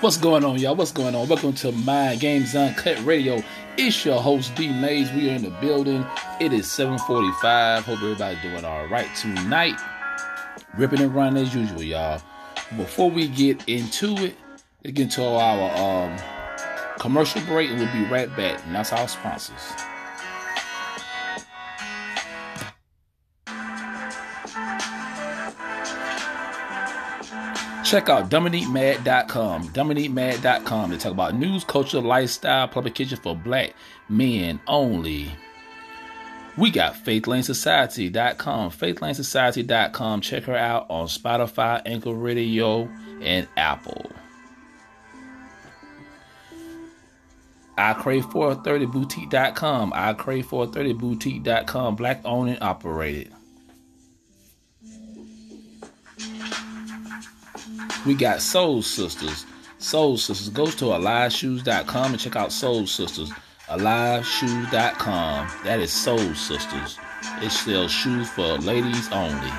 What's going on, y'all? What's going on? Welcome to Mind Games Uncut Radio. It's your host D Mayes. We are in the building. It is 7:45. Hope everybody's doing all right tonight. Ripping and running as usual, y'all. Before we get into it, let's get into our um, commercial break, and we'll be right back. And that's our sponsors. Check out DominiqueMad.com. DominiqueMad.com. They talk about news, culture, lifestyle, publication for black men only. We got FaithLaneSociety.com. FaithLaneSociety.com. Check her out on Spotify, Anchor Radio, and Apple. I crave 430boutique.com. I crave 430boutique.com. Black owned and operated. We got Soul Sisters. Soul Sisters. Go to AliveShoes.com and check out Soul Sisters. AliveShoes.com. That is Soul Sisters. It sells shoes for ladies only.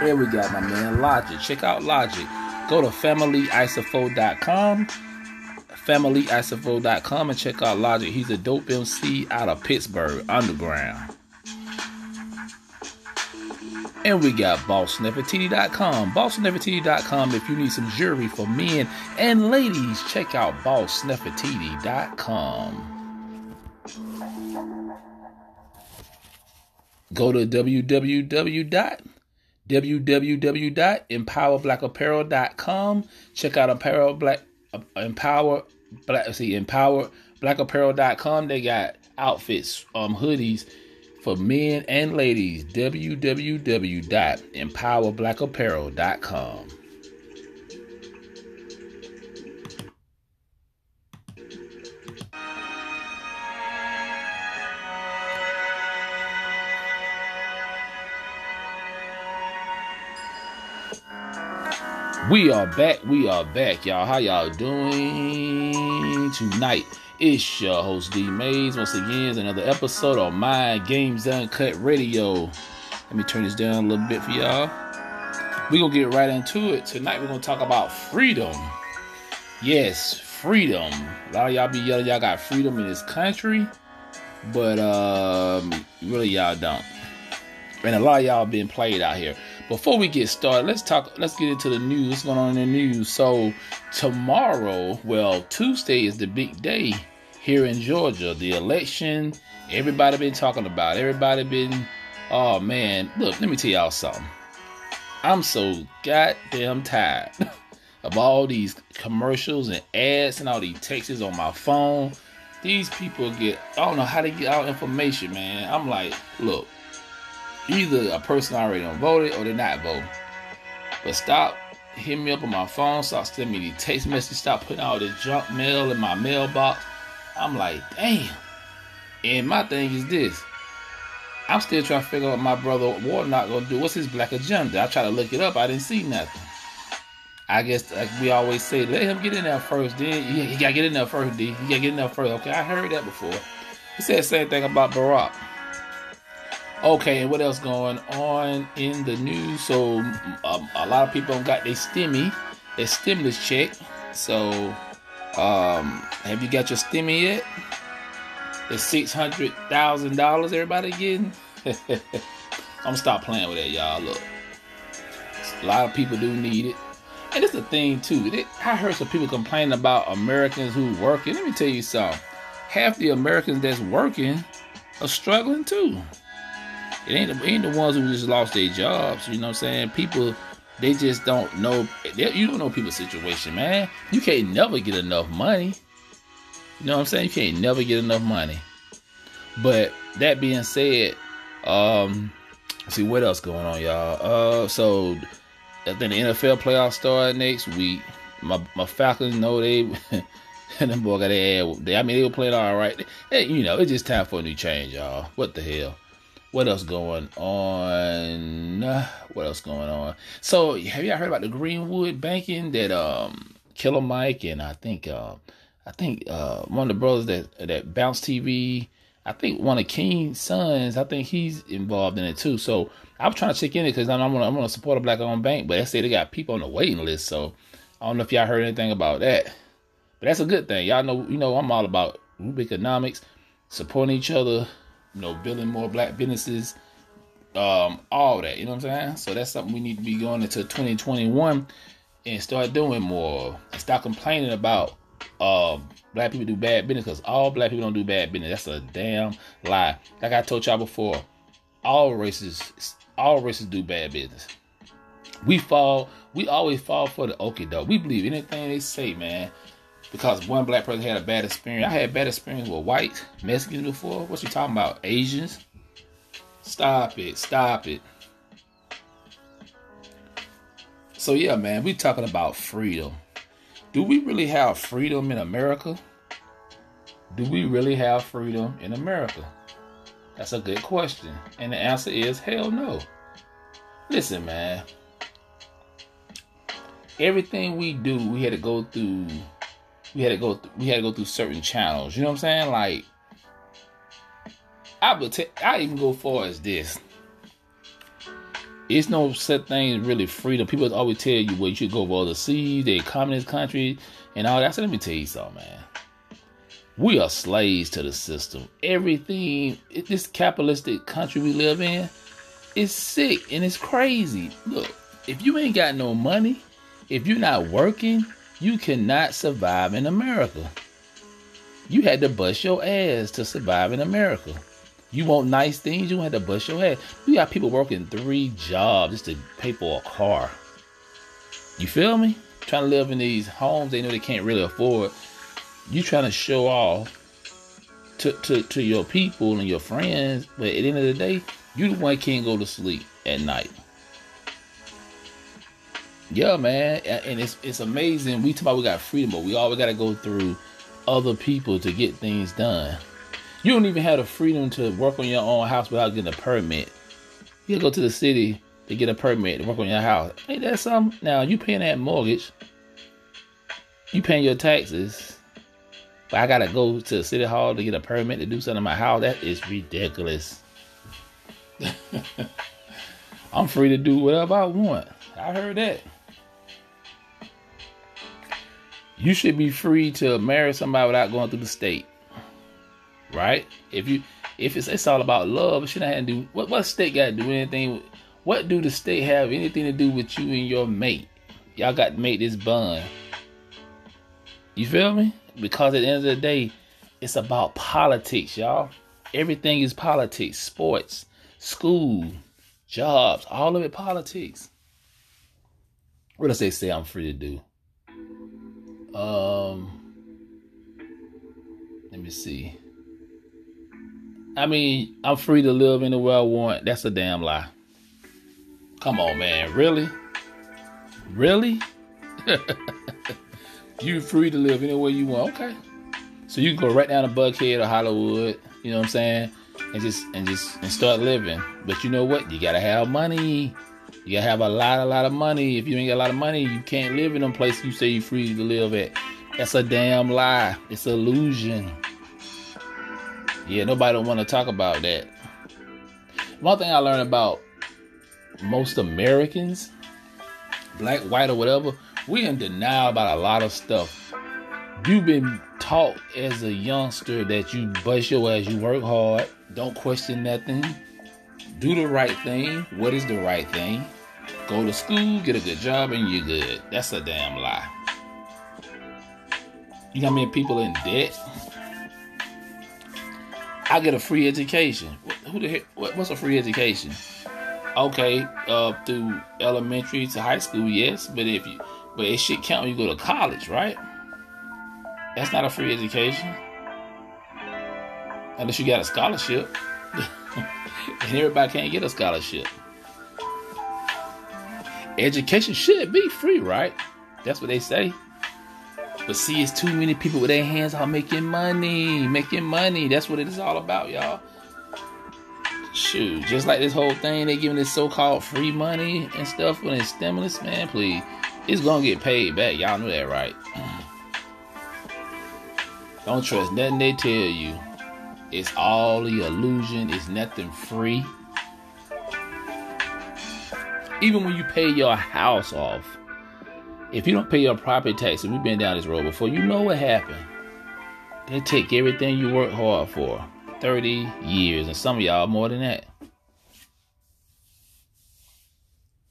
Here we got my man Logic. Check out Logic. Go to FamilyIsopho.com. FamilyIsopho.com and check out Logic. He's a dope MC out of Pittsburgh, underground. And we got BossNefertiti.com. BossNefertiti.com. If you need some jewelry for men and ladies, check out BossNefertiti.com. Go to www.www.empowerblackapparel.com. Check out Apparel Black Empower Black see Empower Blackapparel.com. They got outfits, um hoodies for men and ladies. www.empowerblackapparel.com. We are back. We are back, y'all. How y'all doing tonight? It's your host D Mayes once again. It's another episode of Mind Games Uncut Radio. Let me turn this down a little bit for y'all. We're gonna get right into it. Tonight we're gonna talk about freedom. Yes, freedom. A lot of y'all be yelling y'all got freedom in this country, but um really y'all don't. And a lot of y'all been played out here. Before we get started, let's talk. Let's get into the news. What's going on in the news? So tomorrow, well, Tuesday is the big day here in Georgia. The election. Everybody been talking about. Everybody been. Oh man, look. Let me tell y'all something. I'm so goddamn tired of all these commercials and ads and all these texts on my phone. These people get. I don't know how to get out information, man. I'm like, look either a person already voted or they're not voting. But stop hitting me up on my phone, stop sending me these text messages, stop putting all this junk mail in my mailbox. I'm like, damn. And my thing is this. I'm still trying to figure out what my brother Warnock gonna do. What's his black agenda? I try to look it up. I didn't see nothing. I guess like we always say, let him get in there first. Then he, he gotta get in there first. D. He gotta get in there first. Okay, I heard that before. He said the same thing about Barack. Okay, and what else going on in the news? So um, a lot of people got their stimmy, their stimulus check. So um, have you got your stimmy yet? The six hundred thousand dollars everybody getting. I'm gonna stop playing with that, y'all. Look, a lot of people do need it, And it's a thing too. I heard some people complaining about Americans who working. Let me tell you something. Half the Americans that's working are struggling too. It ain't the, ain't the ones who just lost their jobs. You know what I'm saying? People, they just don't know. You don't know people's situation, man. You can't never get enough money. You know what I'm saying? You can't never get enough money. But that being said, um, see what else going on, y'all. Uh, so I think the NFL playoffs start next week. My my Falcons know they and them boy got their ad. I mean, they were playing all right. Hey, you know, it's just time for a new change, y'all. What the hell? What else going on? What else going on? So, have y'all heard about the Greenwood banking that um Killer Mike and I think uh I think uh one of the brothers that that Bounce TV I think one of King's sons, I think he's involved in it too. So I'm trying to check in it because I'm I'm gonna support a black owned bank, but they say they got people on the waiting list. So I don't know if y'all heard anything about that, but that's a good thing. Y'all know you know I'm all about economics, supporting each other, you know, building more black businesses, um, all that. You know what I'm saying? So that's something we need to be going into 2021 and start doing more and stop complaining about um black people do bad business because all black people don't do bad business. That's a damn lie. Like I told y'all before, all races, all races do bad business. We fall, we always fall for the okay though. We believe anything they say, man. Because one black person had a bad experience. I had bad experience with white Mexicans before. What you talking about? Asians? Stop it. Stop it. So yeah, man, we talking about freedom. Do we really have freedom in America? Do we really have freedom in America? That's a good question. And the answer is hell no. Listen, man. Everything we do, we had to go through we had to go th- we had to go through certain channels. You know what I'm saying? Like I would even go far as this it's no set thing really freedom. People always tell you, well, you should go over overseas, they communist country, and all that. So let me tell you something, man. We are slaves to the system. Everything, this capitalistic country we live in, is sick and it's crazy. Look, if you ain't got no money, if you're not working, you cannot survive in America. You had to bust your ass to survive in America. You want nice things, you have to bust your ass. You got people working three jobs just to pay for a car. You feel me? Trying to live in these homes they know they can't really afford. You trying to show off to, to, to your people and your friends, but at the end of the day, you the one can't go to sleep at night. Yeah, man, and it's it's amazing. We talk about we got freedom, but we always got to go through other people to get things done. You don't even have the freedom to work on your own house without getting a permit. You go to the city to get a permit to work on your house. Ain't that something? Now you paying that mortgage. You paying your taxes. But I gotta go to the city hall to get a permit to do something in my house. That is ridiculous. I'm free to do whatever I want. I heard that. You should be free to marry somebody without going through the state right? If you if it's it's all about love, it shouldn't have to do what what state got to do anything. What do the state have anything to do with you and your mate? Y'all got to make this bond. You feel me? Because at the end of the day, it's about politics, y'all. Everything is politics, sports, school, jobs, all of it politics. What does they say I'm free to do? Um, let me see. I mean, I'm free to live anywhere I want. That's a damn lie. Come on, man. Really? Really? you free to live anywhere you want. Okay. So you can go right down to Buckhead or Hollywood, you know what I'm saying? And just and just and start living. But you know what? You gotta have money. You have a lot, a lot of money. If you ain't got a lot of money, you can't live in them places you say you free to live at. That's a damn lie. It's illusion. Yeah, nobody don't want to talk about that. One thing I learned about most Americans, black, white, or whatever, we in denial about a lot of stuff. You've been taught as a youngster that you bust your ass, you work hard, don't question nothing, do the right thing. What is the right thing? Go to school, get a good job, and you're good. That's a damn lie. You how many people in debt? I get a free education. Who the heck? What's a free education? Okay, uh, through elementary to high school, yes, but if you, but it should count when you go to college, right? That's not a free education, unless you got a scholarship, and everybody can't get a scholarship. Education should be free, right? That's what they say. But see, it's too many people with their hands out making money, making money. That's what it is all about, y'all. Shoot, just like this whole thing, they giving this so-called free money and stuff when it's stimulus, man. Please, it's gonna get paid back. Y'all know that, right? Don't trust nothing they tell you. It's all the illusion. It's nothing free. Even when you pay your house off, if you don't pay your property taxes, we've been down this road before, you know what happened. They take everything you work hard for. 30 years, and some of y'all more than that.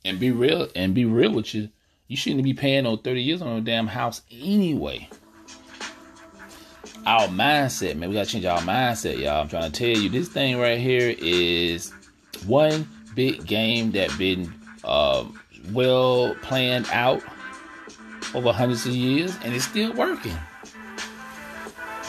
And be real, and be real with you. You shouldn't be paying no 30 years on a damn house anyway. Our mindset, man, we gotta change our mindset, y'all. I'm trying to tell you, this thing right here is one big game that been uh, well planned out over hundreds of years, and it's still working.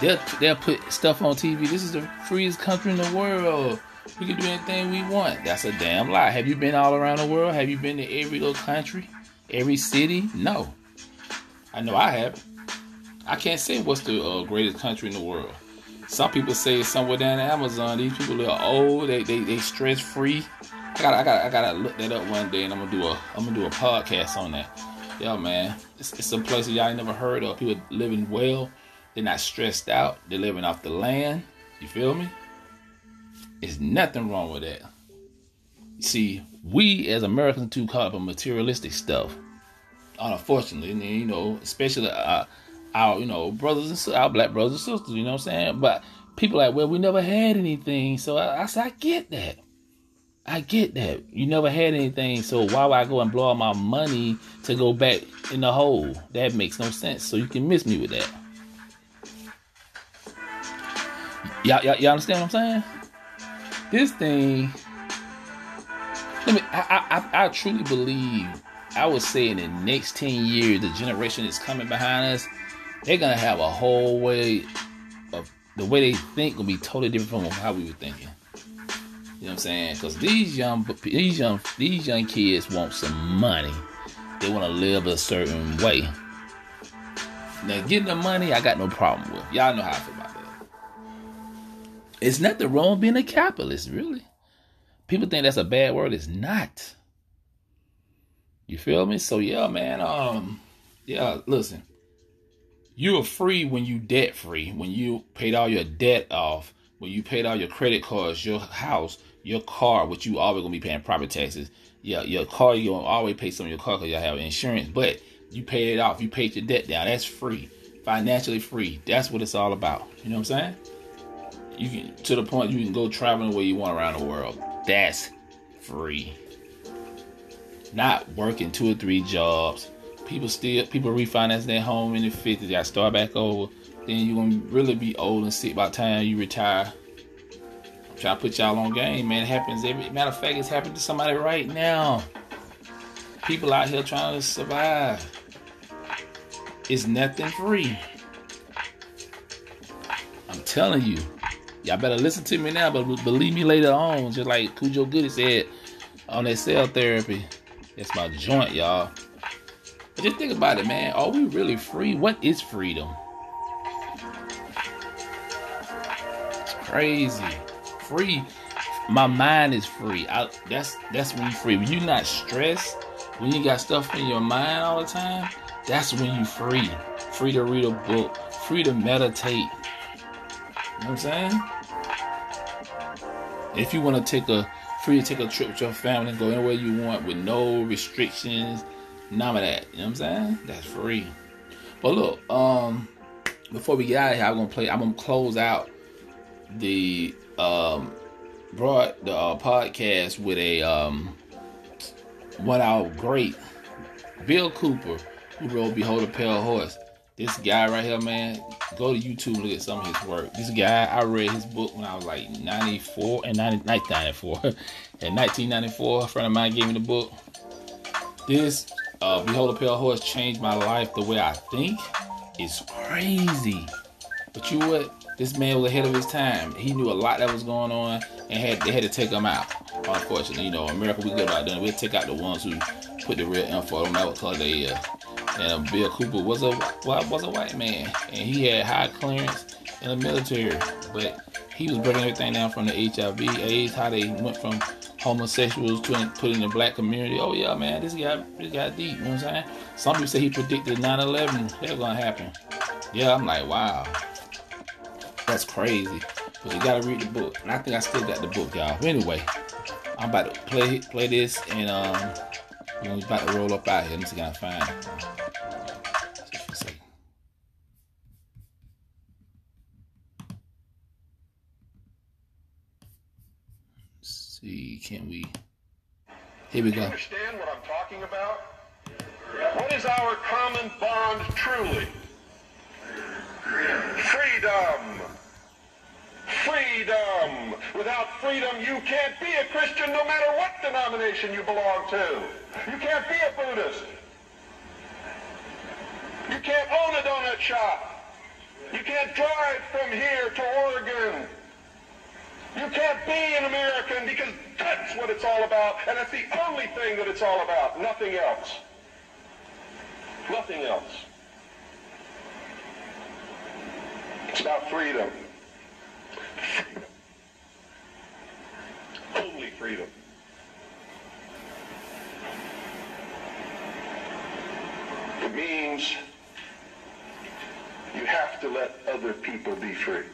They'll, they'll put stuff on TV. This is the freest country in the world. We can do anything we want. That's a damn lie. Have you been all around the world? Have you been to every little country? Every city? No. I know I haven't. I can't say what's the uh, greatest country in the world. Some people say it's somewhere down in Amazon. These people are old. They they, they stress free. I got I got I gotta look that up one day, and I'm gonna do a I'm gonna do a podcast on that. Yeah, man, it's, it's some places y'all ain't never heard of. People living well. They're not stressed out. They're living off the land. You feel me? There's nothing wrong with that. See, we as Americans too caught up on materialistic stuff. Unfortunately, you know, especially uh, our, you know, brothers and our black brothers and sisters. You know what I'm saying? But people like, well, we never had anything. So I, I said, I get that. I get that. You never had anything, so why would I go and blow all my money to go back in the hole? That makes no sense. So you can miss me with that. Y'all, y'all, y'all understand what I'm saying? This thing, let me. I, I, I truly believe. I would say in the next ten years, the generation that's coming behind us, they're gonna have a whole way of the way they think will be totally different from how we were thinking. You know what I'm saying? Because these young, these young, these young kids want some money. They want to live a certain way. Now, getting the money, I got no problem with. Y'all know how I feel about that. It's nothing wrong being a capitalist, really. People think that's a bad word. It's not. You feel me? So yeah, man. Um, yeah. Listen, you are free when you debt free. When you paid all your debt off. When you paid all your credit cards, your house, your car, which you always gonna be paying property taxes. Yeah, your car, you gonna always pay some of your car because you have insurance. But you paid it off. You paid your debt down. That's free. Financially free. That's what it's all about. You know what I'm saying? you can to the point you can go traveling where you want around the world. That's free. Not working two or three jobs. People still people refinance their home in the fifties. Got to start back over. Then you're gonna really be old and sick by the time you retire. I'm trying to put y'all on game, man. It happens every matter of fact, it's happening to somebody right now. People out here trying to survive. It's nothing free. I'm telling you. Y'all better listen to me now, but believe me later on. Just like Khujo Goodie said on that cell therapy. That's my joint, y'all. But just think about it, man. Are we really free? What is freedom? It's crazy. Free. My mind is free. I, that's that's when you're free. When you're not stressed, when you got stuff in your mind all the time, that's when you're free. Free to read a book, free to meditate. You know what I'm saying? If you want to take a free to take a trip with your family and go anywhere you want with no restrictions, none of that. You know what I'm saying? That's free. But look, um, before we get out of here, I'm gonna play. I'm gonna close out the um, brought the uh, podcast with a um, one our great Bill Cooper, who wrote Behold a Pale Horse. This guy right here, man, go to YouTube look at some of his work. This guy, I read his book when I was like 94 and 90, 1994. In 1994, a friend of mine gave me the book. This uh, Behold a Pale Horse changed my life the way I think. It's crazy. But you what? This man was ahead of his time. He knew a lot that was going on and had they had to take him out. Unfortunately, you know, America we good about doing. We'll take out the ones who put the real info on that what color they uh, and uh, Bill Cooper was a was a white man, and he had high clearance in the military, but he was breaking everything down from the HIV, AIDS, how they went from homosexuals put in the black community. Oh yeah, man, this guy this guy deep. You know what I'm saying? Some people say he predicted 9/11 that's gonna happen. Yeah, I'm like, wow, that's crazy. But you gotta read the book, and I think I still got the book, y'all. But anyway, I'm about to play play this, and um, you know, about to roll up out here. Let me see if I can find. It. See, can we? Here we Do you go. understand what I'm talking about? What is our common bond truly? Freedom. Freedom. Without freedom, you can't be a Christian no matter what denomination you belong to. You can't be a Buddhist. You can't own a donut shop. You can't drive from here to Oregon. You can't be an American because that's what it's all about, and that's the only thing that it's all about. Nothing else. Nothing else. It's about freedom. Only freedom. It means you have to let other people be free,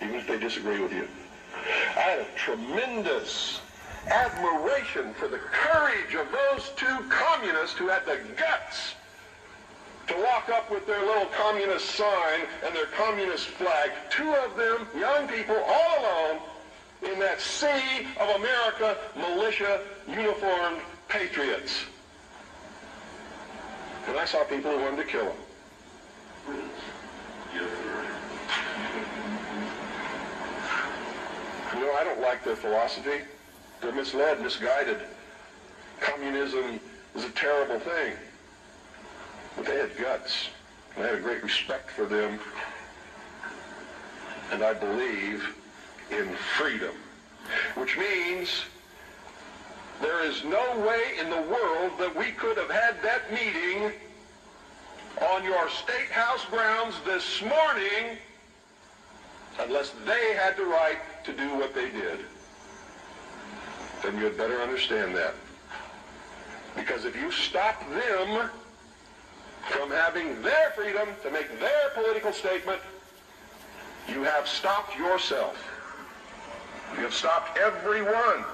even if they disagree with you. I had a tremendous admiration for the courage of those two communists who had the guts to walk up with their little communist sign and their communist flag. Two of them, young people, all alone, in that sea of America, militia, uniformed patriots. And I saw people who wanted to kill them. Know, I don't like their philosophy. They're misled, misguided. Communism is a terrible thing. But they had guts. I had a great respect for them. And I believe in freedom. Which means there is no way in the world that we could have had that meeting on your state house grounds this morning unless they had the right to do what they did. Then you had better understand that. Because if you stop them from having their freedom to make their political statement, you have stopped yourself. You have stopped everyone.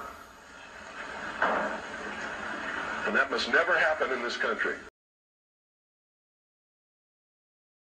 And that must never happen in this country.